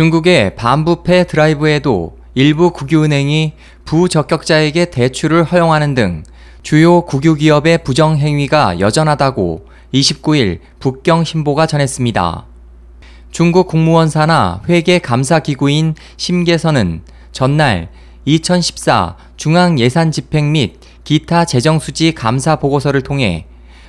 중국의 반부패 드라이브에도 일부 국유은행이 부적격자에게 대출을 허용하는 등 주요 국유기업의 부정행위가 여전하다고 29일 북경신보가 전했습니다. 중국 공무원 산하 회계 감사 기구인 심계선은 전날 2014 중앙예산집행 및 기타 재정수지 감사 보고서를 통해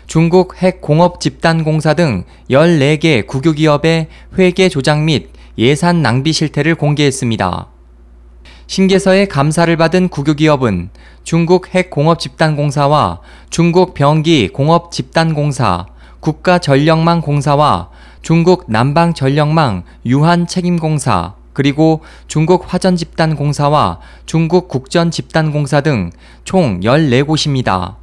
중국 핵공업집단공사 등 14개 국유기업의 회계 조작 및 예산 낭비 실태를 공개했습니다. 신계서의 감사를 받은 국유기업은 중국 핵공업집단공사와 중국 병기공업집단공사, 국가전력망공사와 중국 남방전력망 유한책임공사, 그리고 중국 화전집단공사와 중국 국전집단공사 등 총 14곳입니다.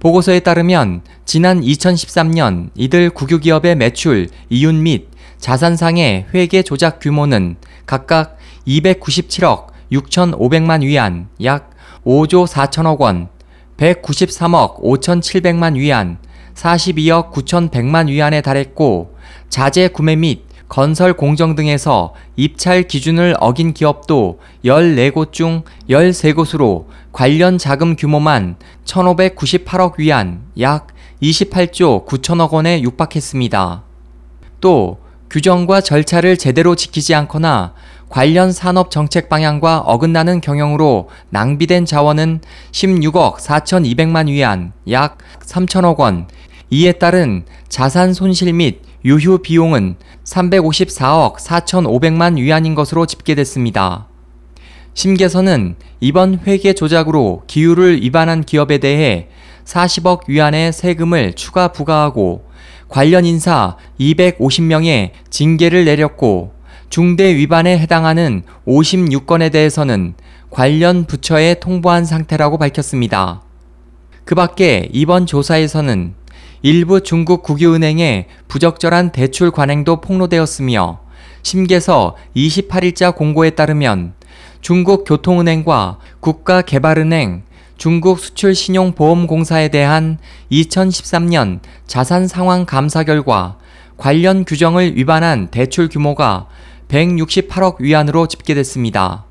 보고서에 따르면 지난 2013년 이들 국유기업의 매출, 이윤 및 자산상의 회계 조작 규모는 각각 297억 6,500만 위안, 약 5조 4천억 원, 193억 5,700만 위안, 42억 9,100만 위안에 달했고 자재 구매 및 건설 공정 등에서 입찰 기준을 어긴 기업도 14곳 중 13곳으로 관련 자금 규모만 1,598억 위안, 약 28조 9천억 원에 육박했습니다. 또 규정과 절차를 제대로 지키지 않거나 관련 산업 정책 방향과 어긋나는 경영으로 낭비된 자원은 16억 4,200만 위안, 약 3천억 원, 이에 따른 자산 손실 및 유휴 비용은 354억 4,500만 위안인 것으로 집계됐습니다. 심계서는 이번 회계 조작으로 기율을 위반한 기업에 대해 40억 위안의 세금을 추가 부과하고 관련 인사 250명에 징계를 내렸고 중대 위반에 해당하는 56건에 대해서는 관련 부처에 통보한 상태라고 밝혔습니다. 그 밖에 이번 조사에서는 일부 중국 국유은행의 부적절한 대출 관행도 폭로되었으며 심계서 28일자 공고에 따르면 중국 교통은행과 국가개발은행, 중국 수출신용보험공사에 대한 2013년 자산 상황 감사 결과 관련 규정을 위반한 대출 규모가 168억 위안으로 집계됐습니다.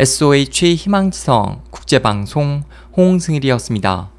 SOH 희망지성 국제방송 홍승일이었습니다.